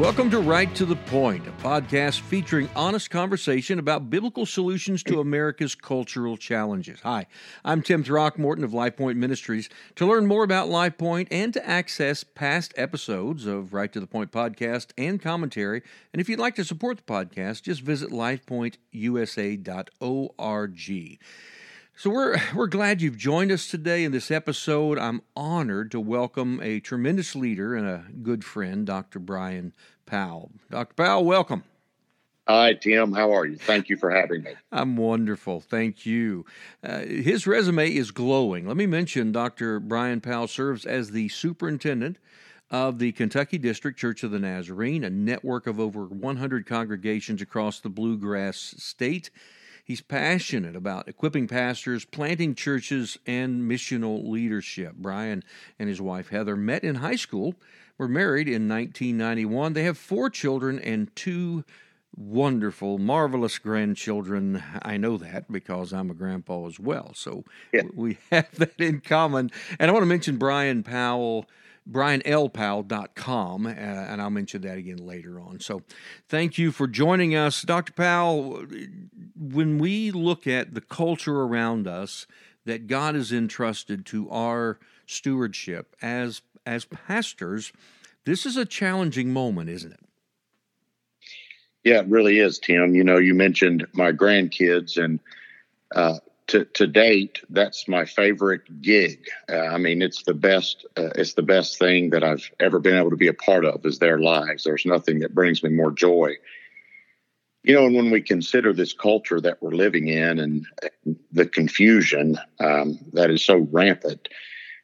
Welcome to Right to the Point, a podcast featuring honest conversation about biblical solutions to America's cultural challenges. Hi, I'm Tim Throckmorton of LifePoint Ministries. To learn more about LifePoint and to access past episodes of Right to the Point podcast and commentary, and if you'd like to support the podcast, just visit lifepointusa.org. So we're we're glad you've joined us today in this episode. I'm honored to welcome a tremendous leader and a good friend, Dr. Brian Powell. Dr. Powell, welcome. Hi, Tim. How are you? Thank you for having me. I'm wonderful. Thank you. Uh, his resume is glowing. Let me mention Dr. Brian Powell serves as the superintendent of the Kentucky District Church of the Nazarene, a network of over 100 congregations across the Bluegrass State. He's passionate about equipping pastors, planting churches, and missional leadership. Brian and his wife Heather met in high school, were married in 1991. They have four children and two wonderful, marvelous grandchildren. I know that because I'm a grandpa as well. So yeah. we have that in common. And I want to mention Brian Powell brianlpowell.com, uh, and I'll mention that again later on. So, thank you for joining us. Dr. Powell, when we look at the culture around us that God has entrusted to our stewardship as, as pastors, this is a challenging moment, isn't it? Yeah, it really is, Tim. You know, you mentioned my grandkids, and uh, to, to date, that's my favorite gig. Uh, I mean, it's the best. Uh, it's the best thing that I've ever been able to be a part of is their lives. There's nothing that brings me more joy. You know, and when we consider this culture that we're living in and the confusion um, that is so rampant,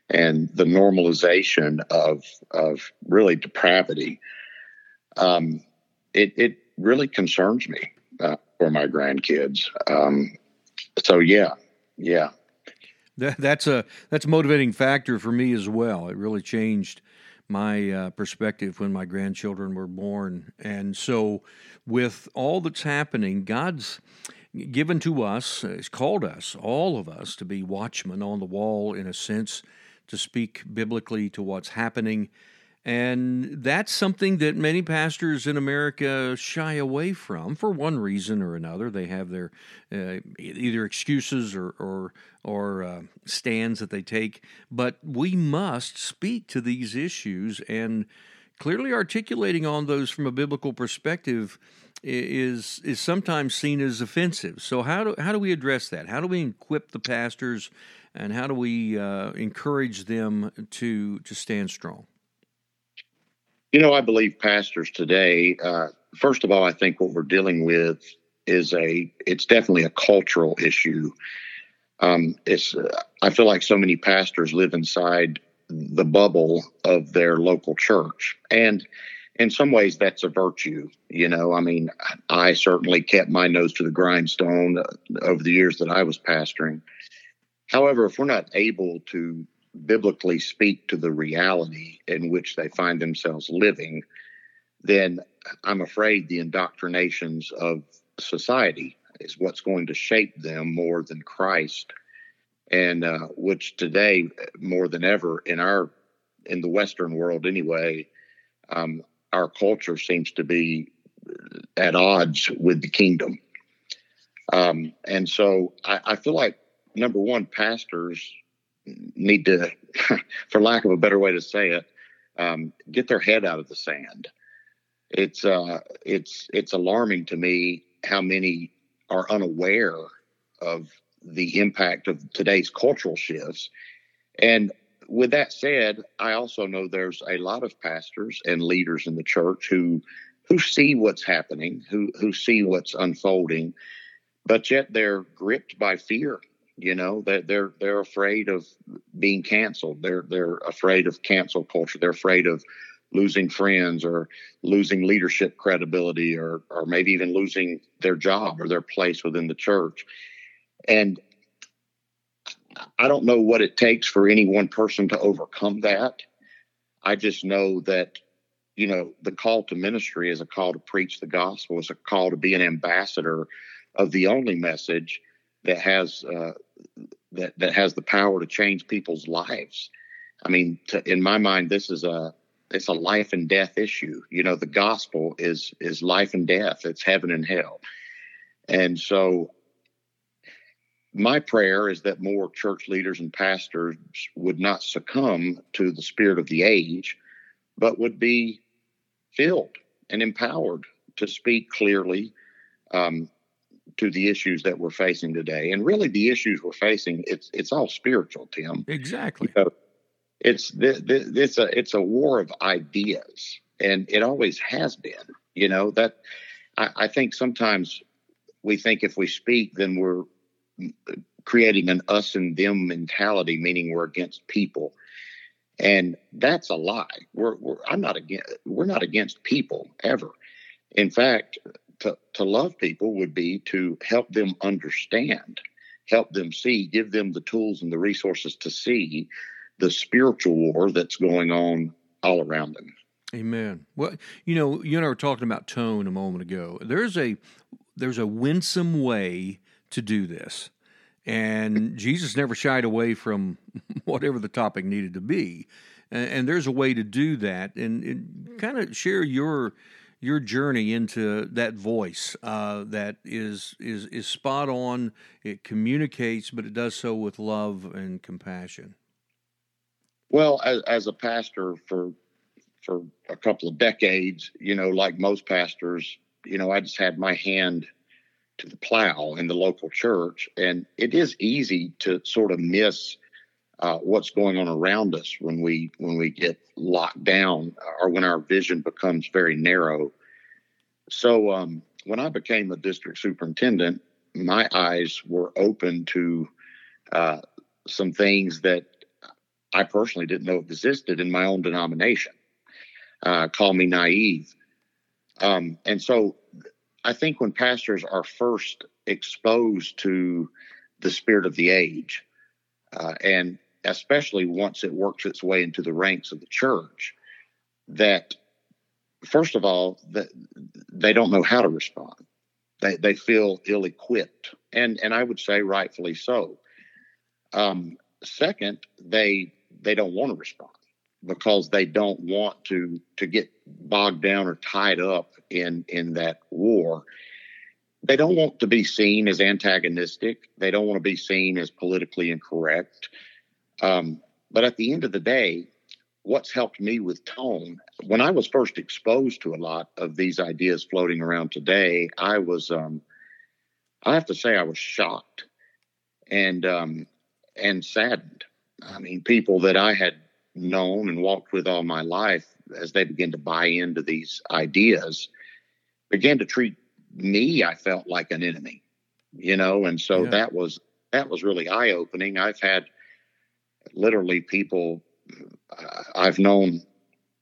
and the normalization of of really depravity, um, it it really concerns me uh, for my grandkids. Um, so yeah, yeah. That, that's a that's a motivating factor for me as well. It really changed my uh, perspective when my grandchildren were born, and so with all that's happening, God's given to us, He's called us, all of us, to be watchmen on the wall in a sense, to speak biblically to what's happening and that's something that many pastors in America shy away from for one reason or another. They have their uh, either excuses or or, or uh, stands that they take. But we must speak to these issues and clearly articulating on those from a biblical perspective is is sometimes seen as offensive. So how do how do we address that? How do we equip the pastors, and how do we uh, encourage them to to stand strong? You know, I believe pastors today, uh, first of all, I think what we're dealing with is a, it's definitely a cultural issue. Um, it's, uh, I feel like so many pastors live inside the bubble of their local church. And in some ways, that's a virtue. You know, I mean, I certainly kept my nose to the grindstone over the years that I was pastoring. However, if we're not able to biblically speak to the reality in which they find themselves living, then I'm afraid the indoctrinations of society is what's going to shape them more than Christ, and uh, which today more than ever in our in the Western world anyway, um, our culture seems to be at odds with the kingdom. Um, and so I, I feel like number one, pastors need to, for lack of a better way to say it, um, get their head out of the sand. It's uh, it's it's alarming to me how many are unaware of the impact of today's cultural shifts. And with that said, I also know there's a lot of pastors and leaders in the church who who see what's happening, who who see what's unfolding, but yet they're gripped by fear you know that they're they're afraid of being canceled. They're they're afraid of cancel culture. They're afraid of losing friends or losing leadership credibility or or maybe even losing their job or their place within the church. And i don't know what it takes for any one person to overcome that. I just know that you know the call to ministry is a call to preach the gospel. It's a call to be an ambassador of the only message that has uh, that that has the power to change people's lives. I mean, to, in my mind, this is a it's a life and death issue. You know, the gospel is is life and death. It's heaven and hell. And so my prayer is that more church leaders and pastors would not succumb to the spirit of the age, but would be filled and empowered to speak clearly um, to the issues that we're facing today. And really, the issues we're facing it's it's all spiritual, Tim. Exactly. You know, it's it's a uh, it's a war of ideas, and it always has been. You know that I, I think sometimes we think if we speak, then we're mm, creating an us and them mentality, meaning we're against people. And that's a lie. We're, we're I'm not against we're not against people ever. In fact, to, to love people would be to help them understand, help them see, give them the tools and the resources to see the spiritual war that's going on all around them. Amen. Well, you know, you and I were talking about tone a moment ago. There's a there's a winsome way to do this. And Jesus never shied away from whatever the topic needed to be. And, and there's a way to do that and, and kind of share your your journey into that voice uh, that is is is spot on. It communicates, but it does so with love and compassion. Well, as, as a pastor for for a couple of decades, you know, like most pastors, you know, I just had my hand to the plow in the local church, and it is easy to sort of miss uh, what's going on around us when we when we get locked down or when our vision becomes very narrow. So um, when I became a district superintendent, my eyes were open to uh, some things that I personally didn't know existed in my own denomination. Uh, call me naive. Um, and so I think when pastors are first exposed to the spirit of the age, uh, and especially once it works its way into the ranks of the church, that first of all, that they don't know how to respond. They they feel ill-equipped, and and I would say rightfully so. Um, second, they they don't want to respond because they don't want to to get bogged down or tied up in in that war they don't want to be seen as antagonistic they don't want to be seen as politically incorrect um, but at the end of the day what's helped me with tone when i was first exposed to a lot of these ideas floating around today i was um, i have to say i was shocked and um, and saddened i mean people that i had known and walked with all my life, as they began to buy into these ideas, began to treat me, I felt like an enemy, you know, and so yeah. that was that was really eye opening. I've had literally people I've known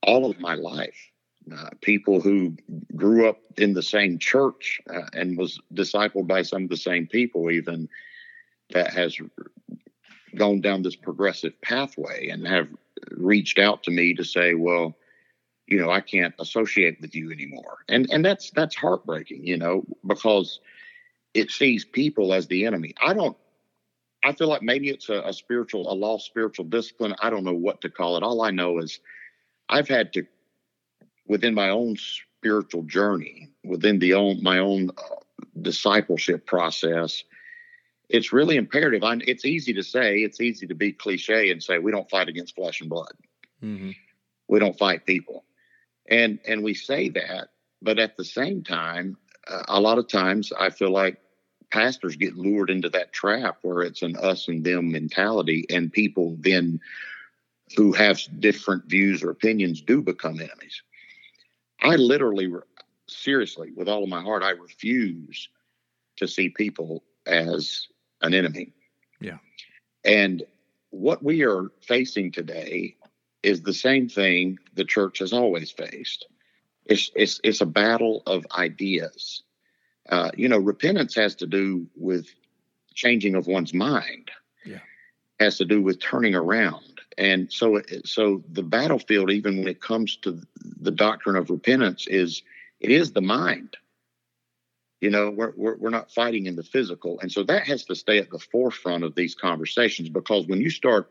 all of my life, uh, people who grew up in the same church uh, and was discipled by some of the same people, even that has gone down this progressive pathway and have reached out to me to say, well, you know, I can't associate with you anymore. And and that's that's heartbreaking, you know, because it sees people as the enemy. I don't I feel like maybe it's a, a spiritual, a lost spiritual discipline. I don't know what to call it. All I know is I've had to, within my own spiritual journey, within the own my own uh, discipleship process, it's really imperative. I, it's easy to say, it's easy to be cliche and say we don't fight against flesh and blood. Mm-hmm. We don't fight people, and and we say that, but at the same time, uh, a lot of times I feel like pastors get lured into that trap where it's an us and them mentality, and people then who have different views or opinions do become enemies. I literally, seriously, with all of my heart, I refuse to see people as an enemy. Yeah. And what we are facing today is the same thing the church has always faced. It's it's it's a battle of ideas. Uh, you know, repentance has to do with changing of one's mind. Yeah. Has to do with turning around. And so so the battlefield even when it comes to the doctrine of repentance is it is the mind you know we're, we're, we're not fighting in the physical and so that has to stay at the forefront of these conversations because when you start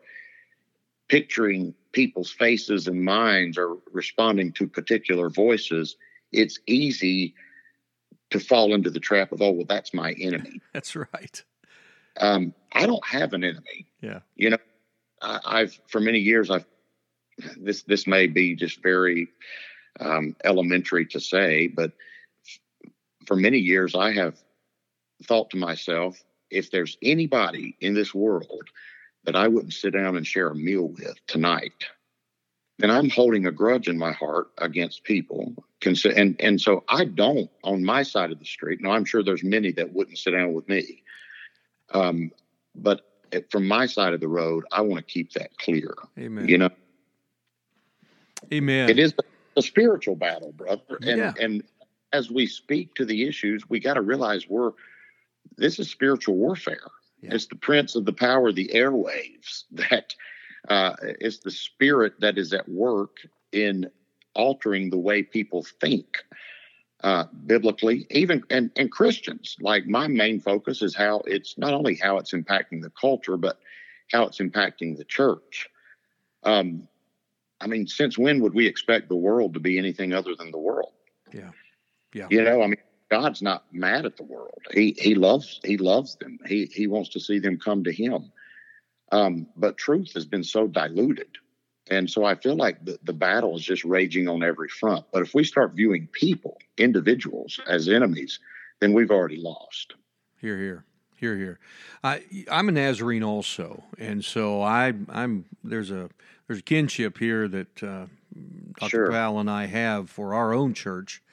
picturing people's faces and minds or responding to particular voices, it's easy to fall into the trap of, oh, well, that's my enemy. that's right. Um, I don't have an enemy. Yeah. You know, I, I've, for many years, I've, this, this may be just very um, elementary to say, but for many years, I have thought to myself, if there's anybody in this world that I wouldn't sit down and share a meal with tonight, then I'm holding a grudge in my heart against people. And, and so I don't on my side of the street. Now, I'm sure there's many that wouldn't sit down with me. Um, but from my side of the road, I want to keep that clear. Amen. You know, Amen. It is a spiritual battle, brother. And, yeah. and as we speak to the issues, we got to realize we're, this is spiritual warfare. Yeah. It's the prince of the power of the airwaves that uh, it's the spirit that is at work in altering the way people think uh, biblically, even and, and Christians. Like my main focus is how it's not only how it's impacting the culture, but how it's impacting the church. Um, I mean, since when would we expect the world to be anything other than the world? Yeah, yeah. You know, I mean, God's not mad at the world. He he loves he loves them. He he wants to see them come to Him. Um, but truth has been so diluted. And so I feel like the, the battle is just raging on every front. But if we start viewing people, individuals, as enemies, then we've already lost. Here, here. Here, here. I I'm a Nazarene also, and so I I'm there's a there's a kinship here that uh, Dr. Sure. Powell and I have for our own church,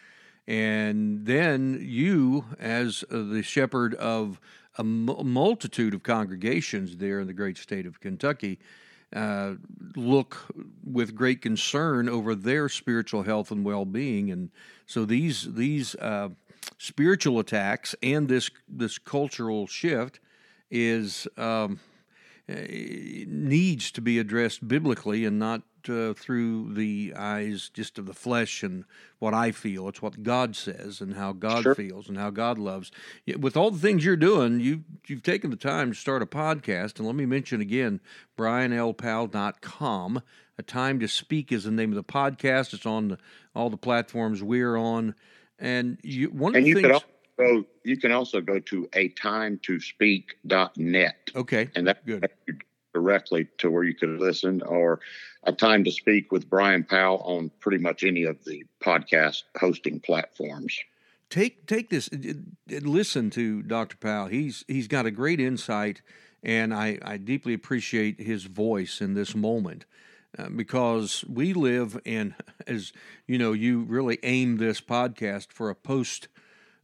and then you as the shepherd of a multitude of congregations there in the great state of Kentucky uh, look with great concern over their spiritual health and well-being, and so these these uh, spiritual attacks and this this cultural shift is um, needs to be addressed biblically and not uh, through the eyes just of the flesh and what I feel. It's what God says and how God sure. feels and how God loves. With all the things you're doing, you you've taken the time to start a podcast. And let me mention again, brianlpowell.com. A Time to Speak is the name of the podcast. It's on the, all the platforms we're on. And you, one and of the you things. Also, you can also go to a time to speak.net. Okay. And that's good directly to where you could listen or a time to speak with Brian Powell on pretty much any of the podcast hosting platforms. Take take this listen to Dr. Powell. He's he's got a great insight and I, I deeply appreciate his voice in this moment. Uh, because we live in, as you know, you really aim this podcast for a post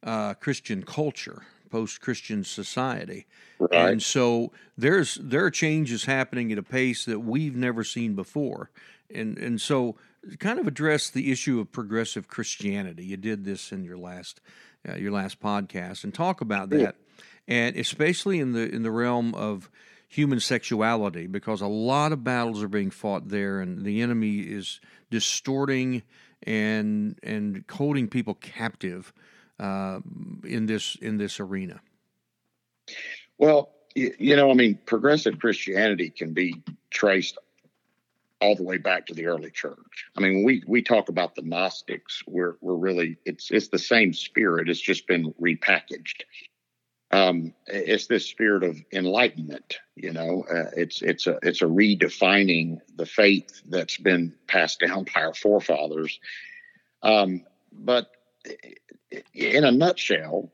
uh, Christian culture post Christian society. Right. And so there's there are changes happening at a pace that we've never seen before. And and so kind of address the issue of progressive Christianity. You did this in your last uh, your last podcast and talk about that. Yeah. And especially in the in the realm of human sexuality because a lot of battles are being fought there and the enemy is distorting and and holding people captive uh, in this in this arena? Well, you, know, I mean, progressive Christianity can be traced all the way back to the early church. I mean, we we talk about the Gnostics, we're we're really it's it's the same spirit. It's just been repackaged. Um, it's this spirit of enlightenment. You know, uh, it's it's a it's a redefining the faith that's been passed down by our forefathers. Um, but in a nutshell,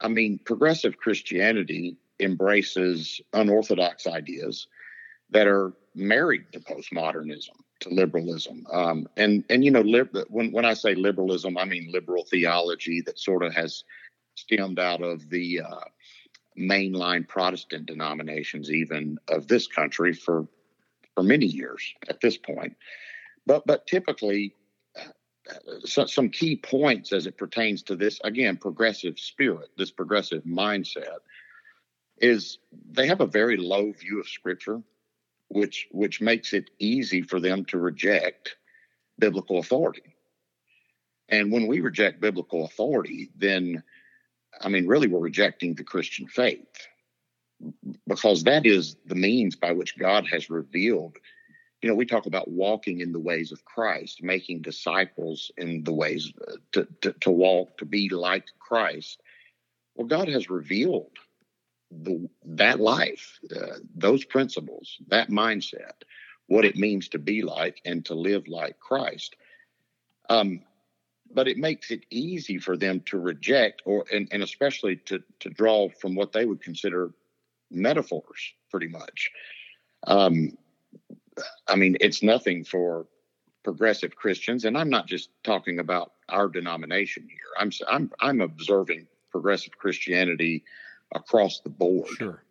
I mean, progressive Christianity embraces unorthodox ideas that are married to postmodernism, to liberalism, um, and and you know, when when I say liberalism, I mean liberal theology that sort of has stemmed out of the uh, mainline Protestant denominations, even of this country, for for many years at this point. But but typically, so, some key points as it pertains to this again progressive spirit this progressive mindset is they have a very low view of scripture which which makes it easy for them to reject biblical authority. And when we reject biblical authority then i mean really we're rejecting the christian faith because that is the means by which god has revealed you know, we talk about walking in the ways of Christ, making disciples in the ways uh, to, to, to walk, to be like Christ. Well, God has revealed the, that life, uh, those principles, that mindset, what it means to be like and to live like Christ. Um, but it makes it easy for them to reject or and, and especially to to draw from what they would consider metaphors pretty much um, i mean it's nothing for progressive christians and i'm not just talking about our denomination here i'm i'm i'm observing progressive christianity across the board Sure.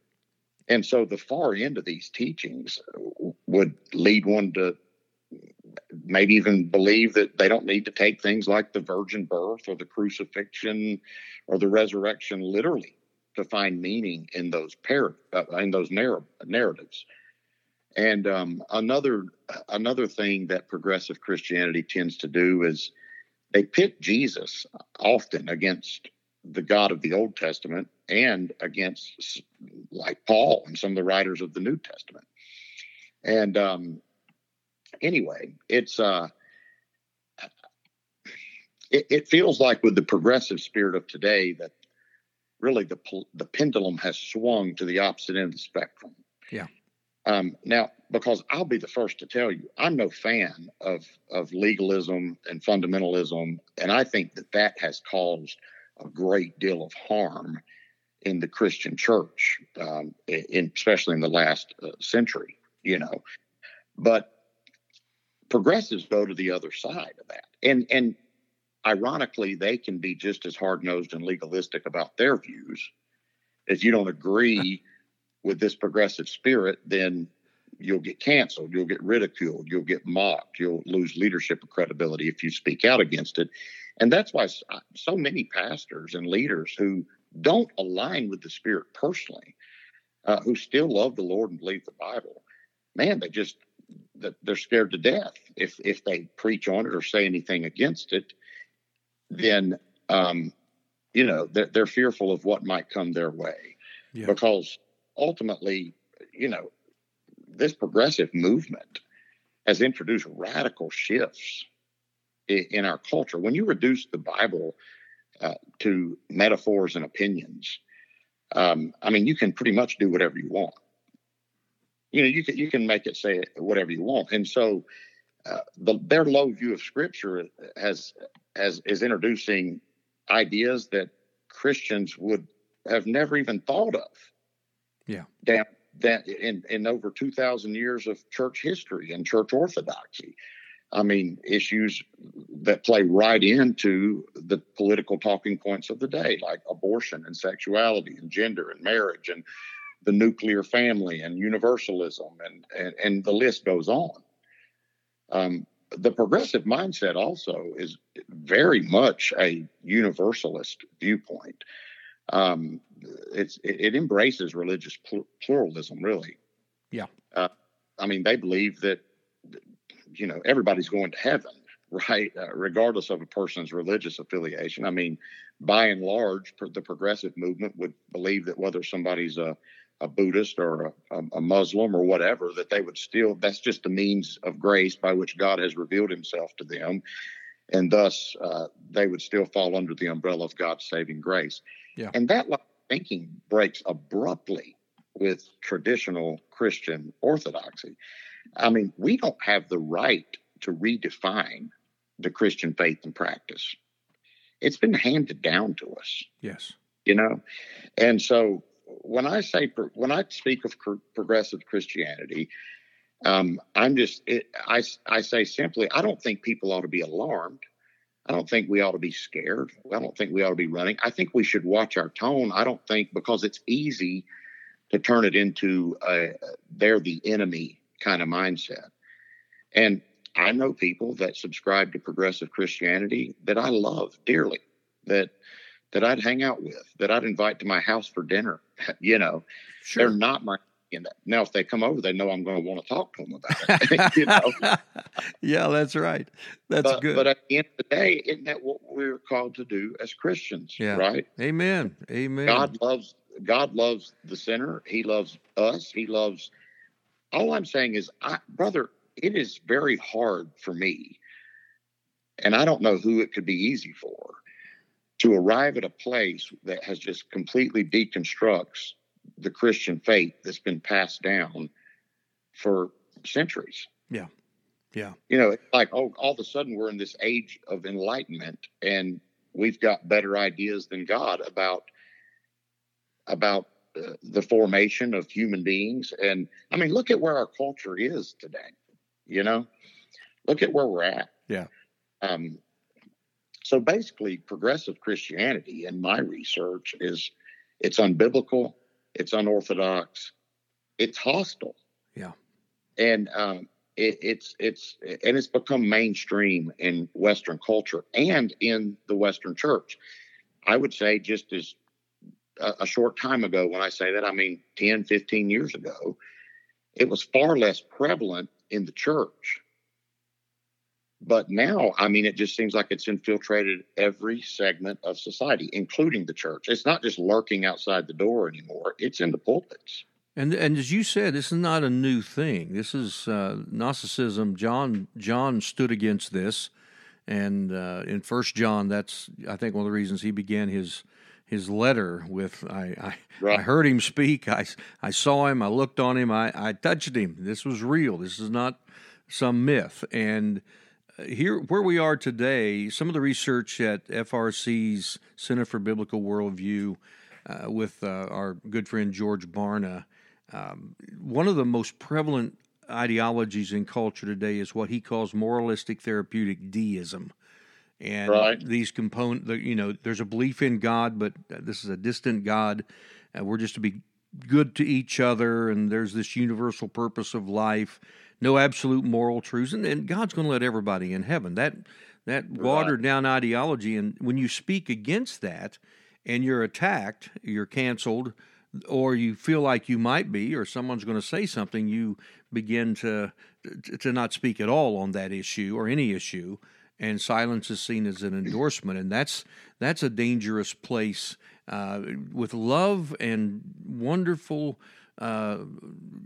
and so the far end of these teachings would lead one to maybe even believe that they don't need to take things like the virgin birth or the crucifixion or the resurrection literally to find meaning in those par- uh, in those narr- narratives. And um, another another thing that progressive Christianity tends to do is they pit Jesus often against the God of the Old Testament and against like Paul and some of the writers of the New Testament. And um, anyway, it's uh, it, it, feels like with the progressive spirit of today that really the the pendulum has swung to the opposite end of the spectrum. Yeah. Um, now, because I'll be the first to tell you, I'm no fan of of legalism and fundamentalism, and I think that that has caused a great deal of harm in the Christian church, um, in, especially in the last uh, century. You know, but progressives go to the other side of that. And and ironically, they can be just as hard nosed and legalistic about their views. If you don't agree with this progressive spirit, then you'll get canceled, you'll get ridiculed, you'll get mocked, you'll lose leadership credibility if you speak out against it. And that's why so many pastors and leaders who don't align with the spirit personally, uh, who still love the Lord and believe the Bible, man, they just that they're scared to death if if they preach on it or say anything against it then um, you know they're, they're, fearful of what might come their way yeah. because ultimately you know this progressive movement has introduced radical shifts in, our culture. When you reduce the bible uh, to metaphors and opinions um, i mean you can pretty much do whatever you want. You know you can you can make it say whatever you want. And so uh, the, their low view of scripture has has is introducing ideas that christians would have never even thought of yeah down that in in over 2000 years of church history and church orthodoxy i mean issues that play right into the political talking points of the day like abortion and sexuality and gender and marriage and the nuclear family and universalism, and, and, and the list goes on. Um, the progressive mindset also is very much a universalist viewpoint. Um, it's it, it, embraces religious pl- pluralism, really. Yeah. Uh, I mean, they believe that you know everybody's going to heaven, right? Uh, regardless of a person's religious affiliation. I mean, by and large, the progressive movement would believe that whether somebody's a a Buddhist or a, a, Muslim or whatever, that they would still, that's just the means of grace by which God has revealed himself to them. And thus, uh, they would still fall under the umbrella of God's saving grace. Yeah. And that thinking breaks abruptly with traditional Christian orthodoxy. I mean, we don't have the right to redefine the Christian faith and practice. It's been handed down to us. Yes. You know, and so when I say when I speak of progressive Christianity, um, I'm just it, I I say simply I don't think people ought to be alarmed. I don't think we ought to be scared. I don't think we ought to be running. I think we should watch our tone. I don't think because it's easy to turn it into a they're the enemy kind of mindset. And I know people that subscribe to progressive Christianity that I love dearly. That that I'd hang out with, that I'd invite to my house for dinner. you know, sure. they're not my. Now, if they come over, they know I'm going to want to talk to them about it. you know? yeah, that's right. That's but, good. But at the end of the day, isn't that what we're called to do as Christians? Yeah. Right. Amen. Amen. God loves. God loves the sinner. He loves us. He loves. All I'm saying is, I, brother, it is very hard for me, and I don't know who it could be easy for, to arrive at a place that has just completely deconstructs the Christian faith that's been passed down for centuries. Yeah. Yeah. You know, it's like, oh, all of a sudden we're in this age of enlightenment and we've got better ideas than God about about uh, the formation of human beings. And I mean, look at where our culture is today. You know, look at where we're at. Yeah. Um, so basically, progressive Christianity, in my research, is it's unbiblical, it's unorthodox, it's hostile. Yeah. And um, it, it's it's and it's become mainstream in Western culture and in the Western church. I would say just as a, a short time ago, when I say that, I mean 10, 15 years ago, it was far less prevalent in the church. But now, I mean, it just seems like it's infiltrated every segment of society, including the church. It's not just lurking outside the door anymore, it's in the pulpits. And and as you said, this is not a new thing. This is uh, Gnosticism. John John stood against this, and uh, in First John, that's I think one of the reasons he began his his letter with I I, right. I heard him speak. I I saw him. I looked on him. I I touched him. This was real. This is not some myth. And here where we are today, some of the research at FRC's Center for Biblical Worldview. Uh, with uh, our good friend George Barna, um, one of the most prevalent ideologies in culture today is what he calls moralistic therapeutic deism. And right. these component, you know, there's a belief in God, but this is a distant God. Uh, we're just to be good to each other, and there's this universal purpose of life, no absolute moral truths, and, and God's going to let everybody in heaven. That that right. watered down ideology, and when you speak against that, and you're attacked, you're canceled, or you feel like you might be, or someone's going to say something, you begin to to not speak at all on that issue or any issue, and silence is seen as an endorsement, and that's that's a dangerous place. Uh, with love and wonderful, uh,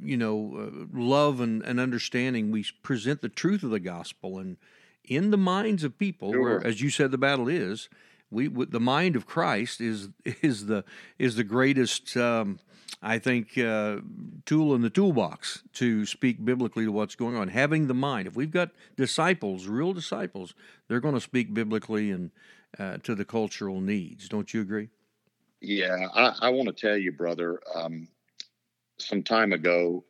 you know, uh, love and, and, understanding, we present the truth of the gospel, and in the minds of people, sure. where, as you said, the battle is we the mind of Christ is is the is the greatest um, I think uh, tool in the toolbox to speak biblically to what's going on. Having the mind. If we've got disciples, real disciples, they're going to speak biblically and uh, to the cultural needs. Don't you agree? Yeah, I, I want to tell you, brother. Um, some time ago,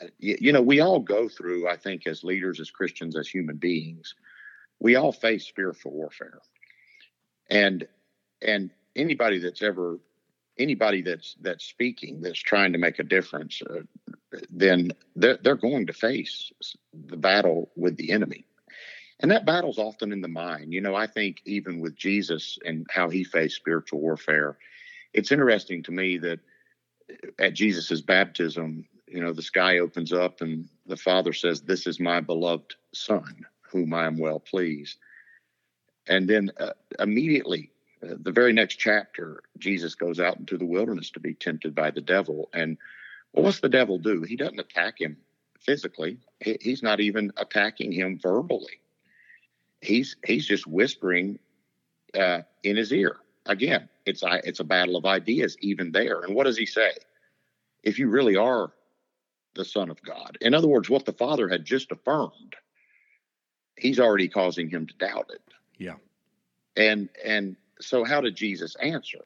uh, you, know, we all go through. I think as leaders, as Christians, as human beings, we all face spiritual warfare and and anybody that's ever anybody that's that's speaking that's trying to make a difference uh, then they're, they're going to face the battle with the enemy and that battle's often in the mind you know i think even with jesus and how he faced spiritual warfare it's interesting to me that at jesus's baptism you know the sky opens up and the father says this is my beloved son whom i am well pleased and then uh, immediately, uh, the very next chapter, Jesus goes out into the wilderness to be tempted by the devil. And well, what's the devil do? He doesn't attack him physically. He, he's not even attacking him verbally. He's he's just whispering uh, in his ear. Again, it's it's a battle of ideas even there. And what does he say? If you really are the Son of God, in other words, what the Father had just affirmed, he's already causing him to doubt it. Yeah. And and so how did Jesus answer?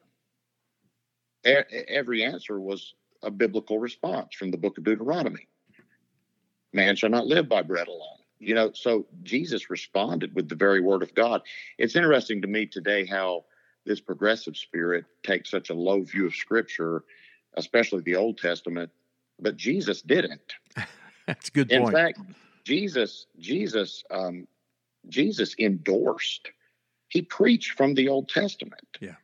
E- every answer was a biblical response from the book of Deuteronomy. Man shall not live by bread alone. You know, so Jesus responded with the very word of God. It's interesting to me today how this progressive spirit takes such a low view of scripture, especially the Old Testament, but Jesus didn't. That's a good point. In fact, Jesus, Jesus um, Jesus endorsed. He preached from the Old Testament. Yeah.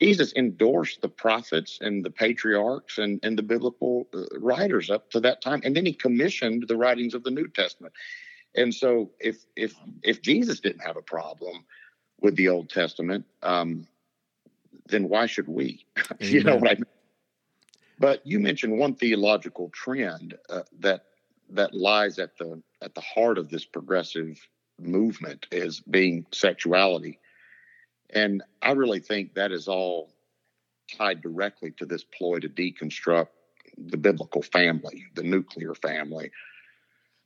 Jesus endorsed the prophets and the patriarchs and, and the biblical uh, writers up to that time. And then he commissioned the writings of the New Testament. And so if if if Jesus didn't have a problem with the Old Testament, um, then why should we? you know what I mean? But you mentioned one theological trend uh, that that lies at the at the heart of this progressive movement is being sexuality. And I really think that is all tied directly to this ploy to deconstruct the biblical family, the nuclear family.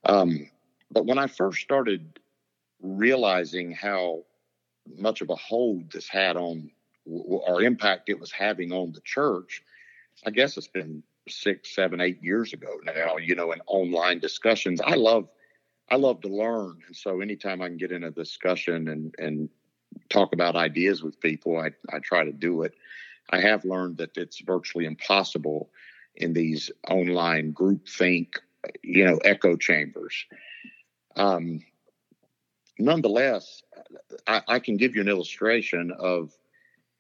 Um, but when I first started realizing how much of a hold this had on or impact it was having on the church, I guess it's been six, seven, eight years ago now, you know, in online discussions. I love I love to learn. And so anytime I can get in a discussion and and talk about ideas with people, I, I try to do it. I have learned that it's virtually impossible in these online group think, you know, echo chambers. Um, nonetheless, I, I can give you an illustration of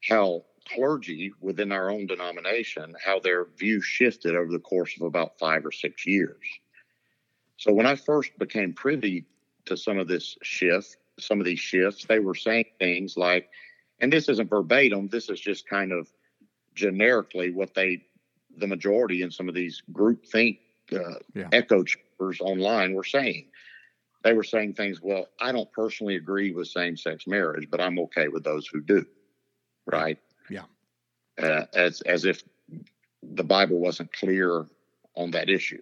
how clergy within our own denomination, how their view shifted over the course of about five or six years. So when I first became privy to some of this shift, some of these shifts, they were saying things like, and this isn't verbatim, this is just kind of generically what they, the majority in some of these group think uh, yeah. echo chambers online were saying. They were saying things, well, I don't personally agree with same sex marriage, but I'm okay with those who do. Right. Yeah. Uh, as, as if the Bible wasn't clear on that issue.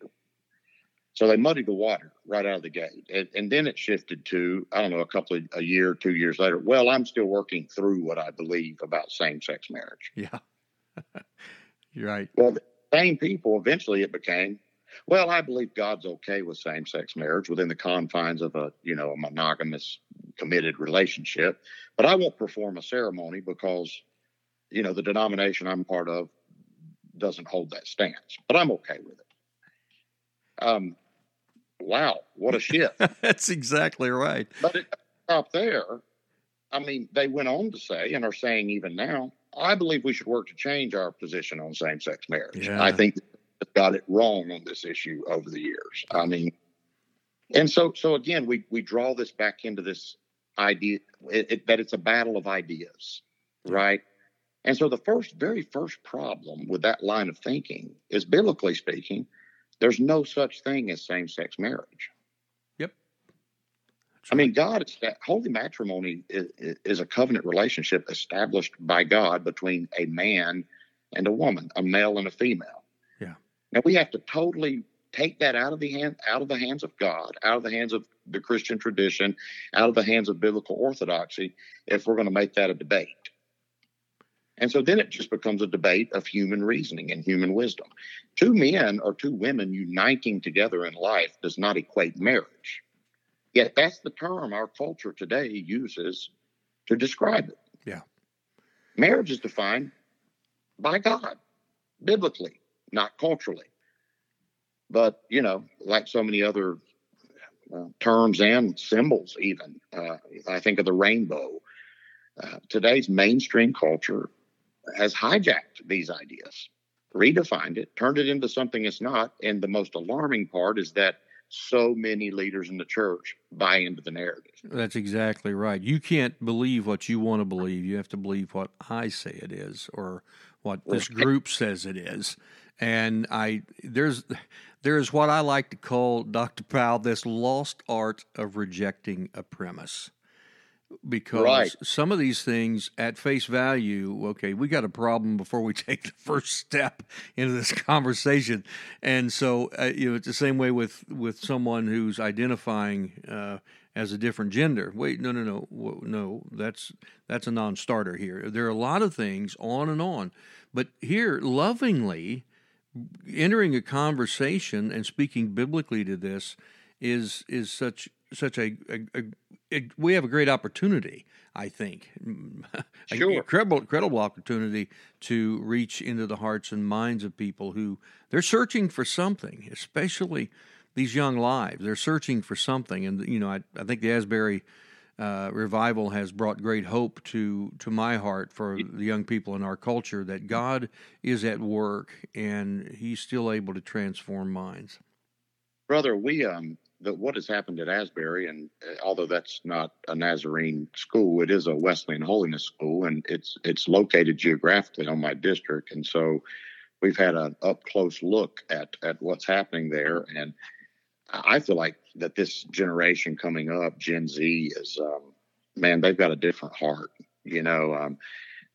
So they muddied the water right out of the gate. And, and, then it shifted to, I don't know, a couple of a year, two years later. Well, I'm still working through what I believe about same sex marriage. Yeah. You're right. Well, the same people, eventually it became, well, I believe God's okay with same sex marriage within the confines of a, you know, a monogamous committed relationship. But I won't perform a ceremony because, you know, the denomination I'm part of doesn't hold that stance. But I'm okay with it. Um, wow, what a shift. That's exactly right. But it stopped there. I mean, they went on to say, and are saying even now, I believe we should work to change our position on same sex marriage. Yeah. I think got it wrong on this issue over the years. I mean, and so so again, we we draw this back into this idea it, it, that it's a battle of ideas, right? And so the first, very first problem with that line of thinking is, biblically speaking, there's no such thing as same sex marriage. Yep. I mean, God, holy matrimony is, is, a covenant relationship established by God between a man and a woman, a male and a female. Now we have to totally take that out of the hand, out of the hands of God, out of the hands of the Christian tradition, out of the hands of biblical orthodoxy, if we're going to make that a debate. And so then it just becomes a debate of human reasoning and human wisdom. Two men or two women uniting together in life does not equate marriage. Yet that's the term our culture today uses to describe it. Yeah. Marriage is defined by God, biblically, not culturally. But, you know, like so many other uh, terms and symbols, even, uh, I think of the rainbow. Uh, today's mainstream culture has hijacked these ideas, redefined it, turned it into something it's not. And the most alarming part is that so many leaders in the church buy into the narrative. That's exactly right. You can't believe what you want to believe. You have to believe what I say it is or what this group says it is. And I there's there's what I like to call Dr. Powell this lost art of rejecting a premise because right. some of these things at face value okay we got a problem before we take the first step into this conversation and so uh, you know it's the same way with with someone who's identifying uh, as a different gender wait no no no no that's that's a non-starter here there are a lot of things on and on but here lovingly entering a conversation and speaking biblically to this is is such such a, a, a it, we have a great opportunity, I think, sure. incredible, incredible opportunity to reach into the hearts and minds of people who they're searching for something, especially these young lives. They're searching for something, and you know, I, I think the Asbury uh, revival has brought great hope to to my heart for the young people in our culture that God is at work and He's still able to transform minds. Brother, we um that what has happened at Asbury, and uh, although that's not a Nazarene school, it is a Wesleyan holiness school, and it's it's located geographically on my district, and so we've had an up close look at at what's happening there, and I feel like that this generation coming up, Gen Z, is um, man, they've got a different heart. You know, um,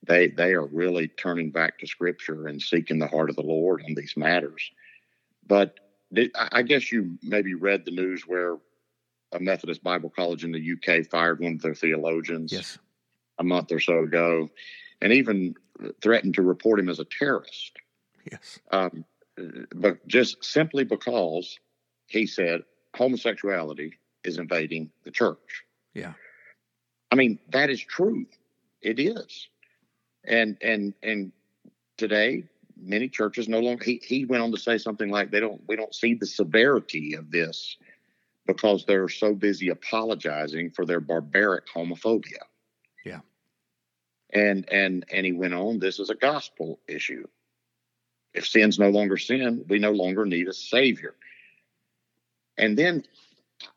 they they are really turning back to Scripture and seeking the heart of the Lord on these matters. But did, I guess you maybe read the news where a Methodist Bible college in the UK fired one of their theologians yes. a month or so ago, and even threatened to report him as a terrorist. Yes. Um, but just simply because he said homosexuality is invading the church. Yeah. I mean, that is true. It is. And and and today many churches no longer he, he went on to say something like they don't we don't see the severity of this because they're so busy apologizing for their barbaric homophobia. Yeah. And and and he went on, this is a gospel issue. If sin's no longer sin, we no longer need a savior. And then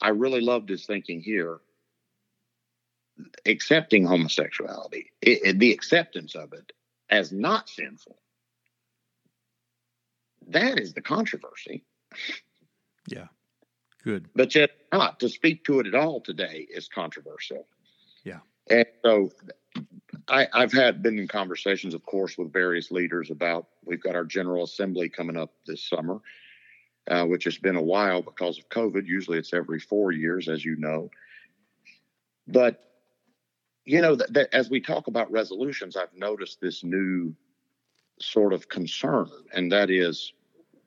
I really loved his thinking here. Accepting homosexuality, it, it, the acceptance of it as not sinful, that is the controversy. Yeah. Good. But yet, not to speak to it at all today is controversial. Yeah. And so I, have had been in conversations, of course, with various leaders about we've got our General Assembly coming up this summer, uh, which has been a while because of COVID. Usually it's every four years, as you know. But, you know, th- th- as we talk about resolutions, I've noticed this new sort of concern, and that is,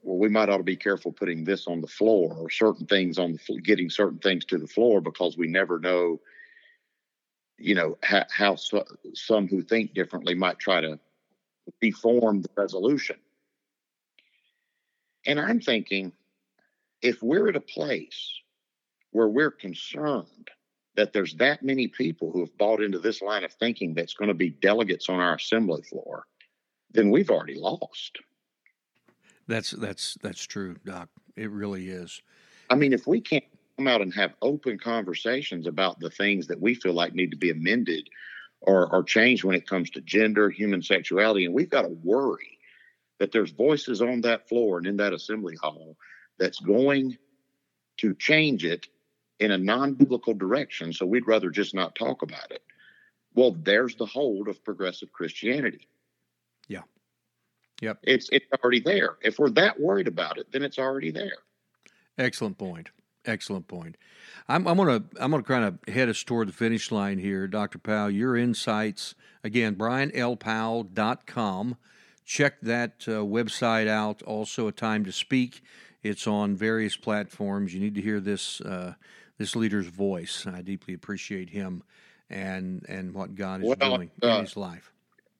well, we might ought to be careful putting this on the floor or certain things on the getting certain things to the floor because we never know, you know, how, how so, some who think differently might try to deform the resolution. And I'm thinking, if we're at a place where we're concerned that there's that many people who have bought into this line of thinking that's going to be delegates on our assembly floor, then we've already lost. That's that's that's true, Doc. It really is. I mean, if we can't come out and have open conversations about the things that we feel like need to be amended or, or changed when it comes to gender, human sexuality, and we've got to worry that there's voices on that floor and in that assembly hall that's going to change it in a non-biblical direction. So we'd rather just not talk about it. Well, there's the hold of progressive Christianity. Yeah. Yep. It's it's already there. If we're that worried about it, then it's already there. Excellent point. Excellent point. I'm, I'm gonna I'm gonna kind of head us toward the finish line here, Dr. Powell. Your insights again, brianlpowell.com. Check that uh, website out. Also, a time to speak. It's on various platforms. You need to hear this uh, this leader's voice. I deeply appreciate him and and what God is well, doing uh, in his life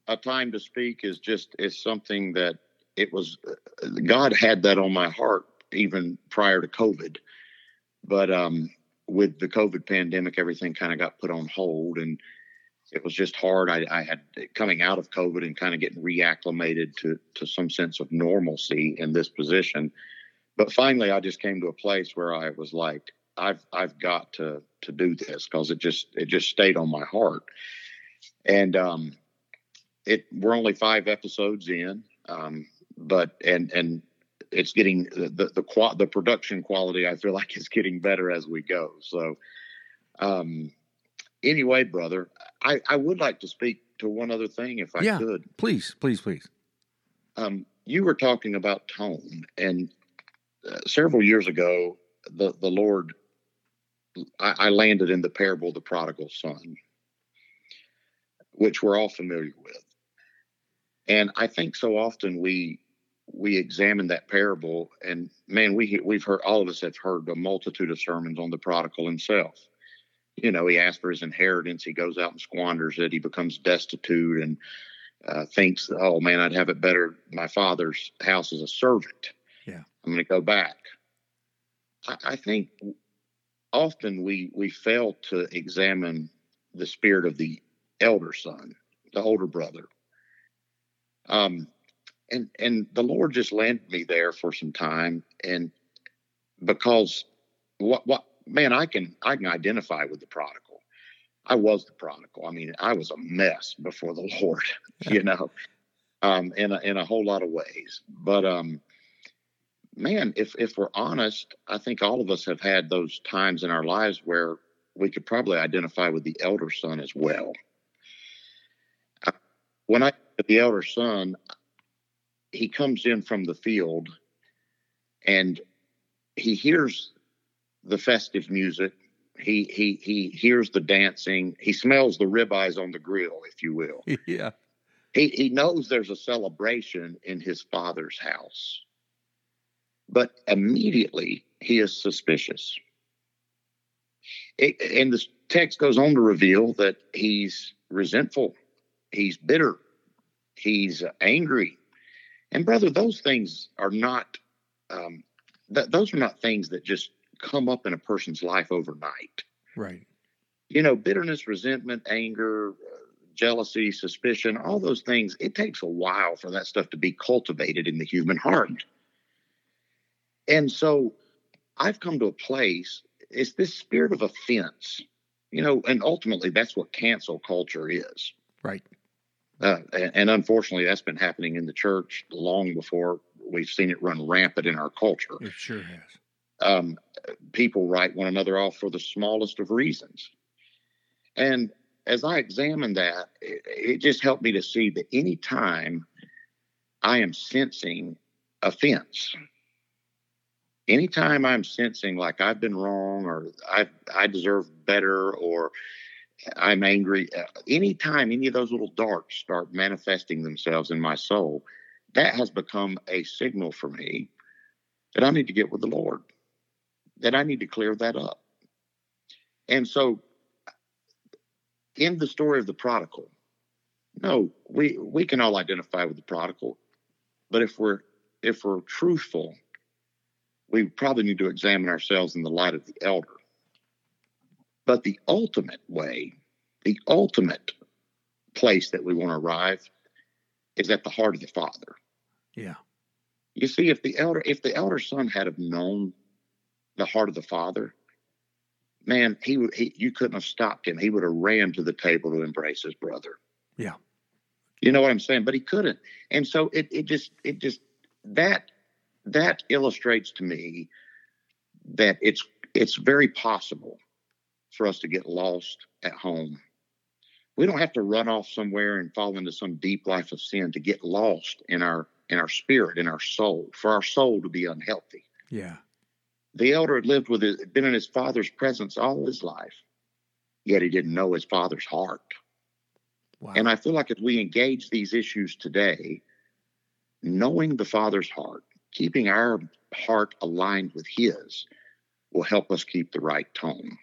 a time to speak is just is something that it was God had that on my heart even prior to COVID, but um, with the COVID pandemic, everything kind of got put on hold, and it was just hard. I, I had coming out of COVID and kind of getting reacclimated to to some sense of normalcy in this position, but finally, I just came to a place where I was like, I've I've got to to do this because it just it just stayed on my heart, and um, it we're only five episodes in, um, but and and it's getting the the the, the production quality. I feel like is getting better as we go. So, um, anyway, brother, I I would like to speak to one other thing if I yeah, could. Please, please, please. Um, you were talking about tone, and uh, several years ago, the the Lord, I, I landed in the parable of the prodigal son, which we're all familiar with. And I think so often we we examine that parable, and man, we we've heard all of us have heard a multitude of sermons on the prodigal himself. You know, he asks for his inheritance, he goes out and squanders it, he becomes destitute, and uh, thinks, "Oh man, I'd have it better. My father's house as a servant. Yeah, I'm going to go back." I, I think often we we fail to examine the spirit of the elder son, the older brother um, and and the Lord just landed me there for some time, and because what what man, I can I can identify with the prodigal. I was the prodigal. I mean, I was a mess before the Lord, you know, um, in a, in a whole lot of ways. But um, man, if if we're honest, I think all of us have had those times in our lives where we could probably identify with the elder son as well. When I the elder son, he comes in from the field and he hears the festive music. He he he hears the dancing. He smells the ribeyes on the grill, if you will. Yeah. He he knows there's a celebration in his father's house. But immediately he is suspicious. It, and the text goes on to reveal that he's resentful, he's bitter, he's angry. And brother, those things are not um, th- those are not things that just come up in a person's life overnight. Right. You know, bitterness, resentment, anger, jealousy, suspicion, all those things, it takes a while for that stuff to be cultivated in the human heart. And so I've come to a place, it's this spirit of offense, you know, and ultimately that's what cancel culture is. Right. Uh, and, and, unfortunately, that's been happening in the church long before we've seen it run rampant in our culture. It sure has. Um, people write one another off for the smallest of reasons. And as I examined that, it, it just helped me to see that any time I am sensing offense, anytime I'm sensing like I've been wrong or I I deserve better or I'm angry, uh, anytime any of those little darts start manifesting themselves in my soul, that has become a signal for me that I need to get with the Lord, that I need to clear that up. And so, in the story of the prodigal, no, we we can all identify with the prodigal, but if we're if we're truthful we probably need to examine ourselves in the light of the elder. But the ultimate way, the ultimate place that we want to arrive is at the heart of the Father. Yeah. You see, if the elder if the elder son had have known the heart of the Father, man, he would he, you couldn't have stopped him. He would have ran to the table to embrace his brother. Yeah. You know what I'm saying? But he couldn't. And so it it just it just that that illustrates to me that it's it's very possible for us to get lost at home. We don't have to run off somewhere and fall into some deep life of sin to get lost in our in our spirit, in our soul, for our soul to be unhealthy. Yeah. The elder had lived with it, been in his father's presence all his life, yet he didn't know his father's heart. Wow. And I feel like if we engage these issues today, knowing the father's heart, keeping our heart aligned with His will help us keep the right tone.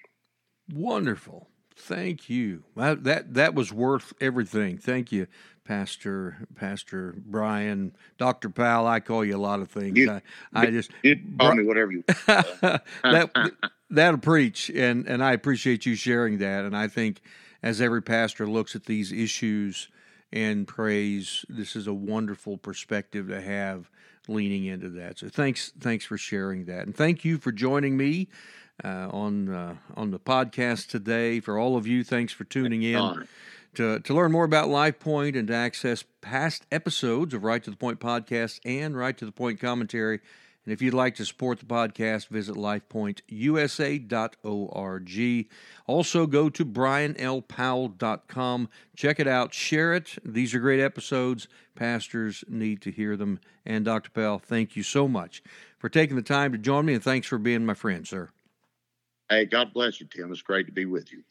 Wonderful. Thank you. That that, that was worth everything. Thank you, Pastor Pastor Brian, Doctor Powell. I call you a lot of things. You, I, I just call me whatever you. that that'll preach, and and I appreciate you sharing that. And I think as every pastor looks at these issues and prays, this is a wonderful perspective to have leaning into that. So thanks, thanks for sharing that, and thank you for joining me uh, on uh, on the podcast today. For all of you, thanks for tuning in. To, to learn more about LifePoint and to access past episodes of Right to the Point podcast and Right to the Point commentary, and if you'd like to support the podcast, visit lifepointusa.org. Also, go to brianlpowell.com. Check it out, share it. These are great episodes. Pastors need to hear them. And Dr. Powell, thank you so much for taking the time to join me, and thanks for being my friend, sir. Hey, God bless you, Tim. It's great to be with you.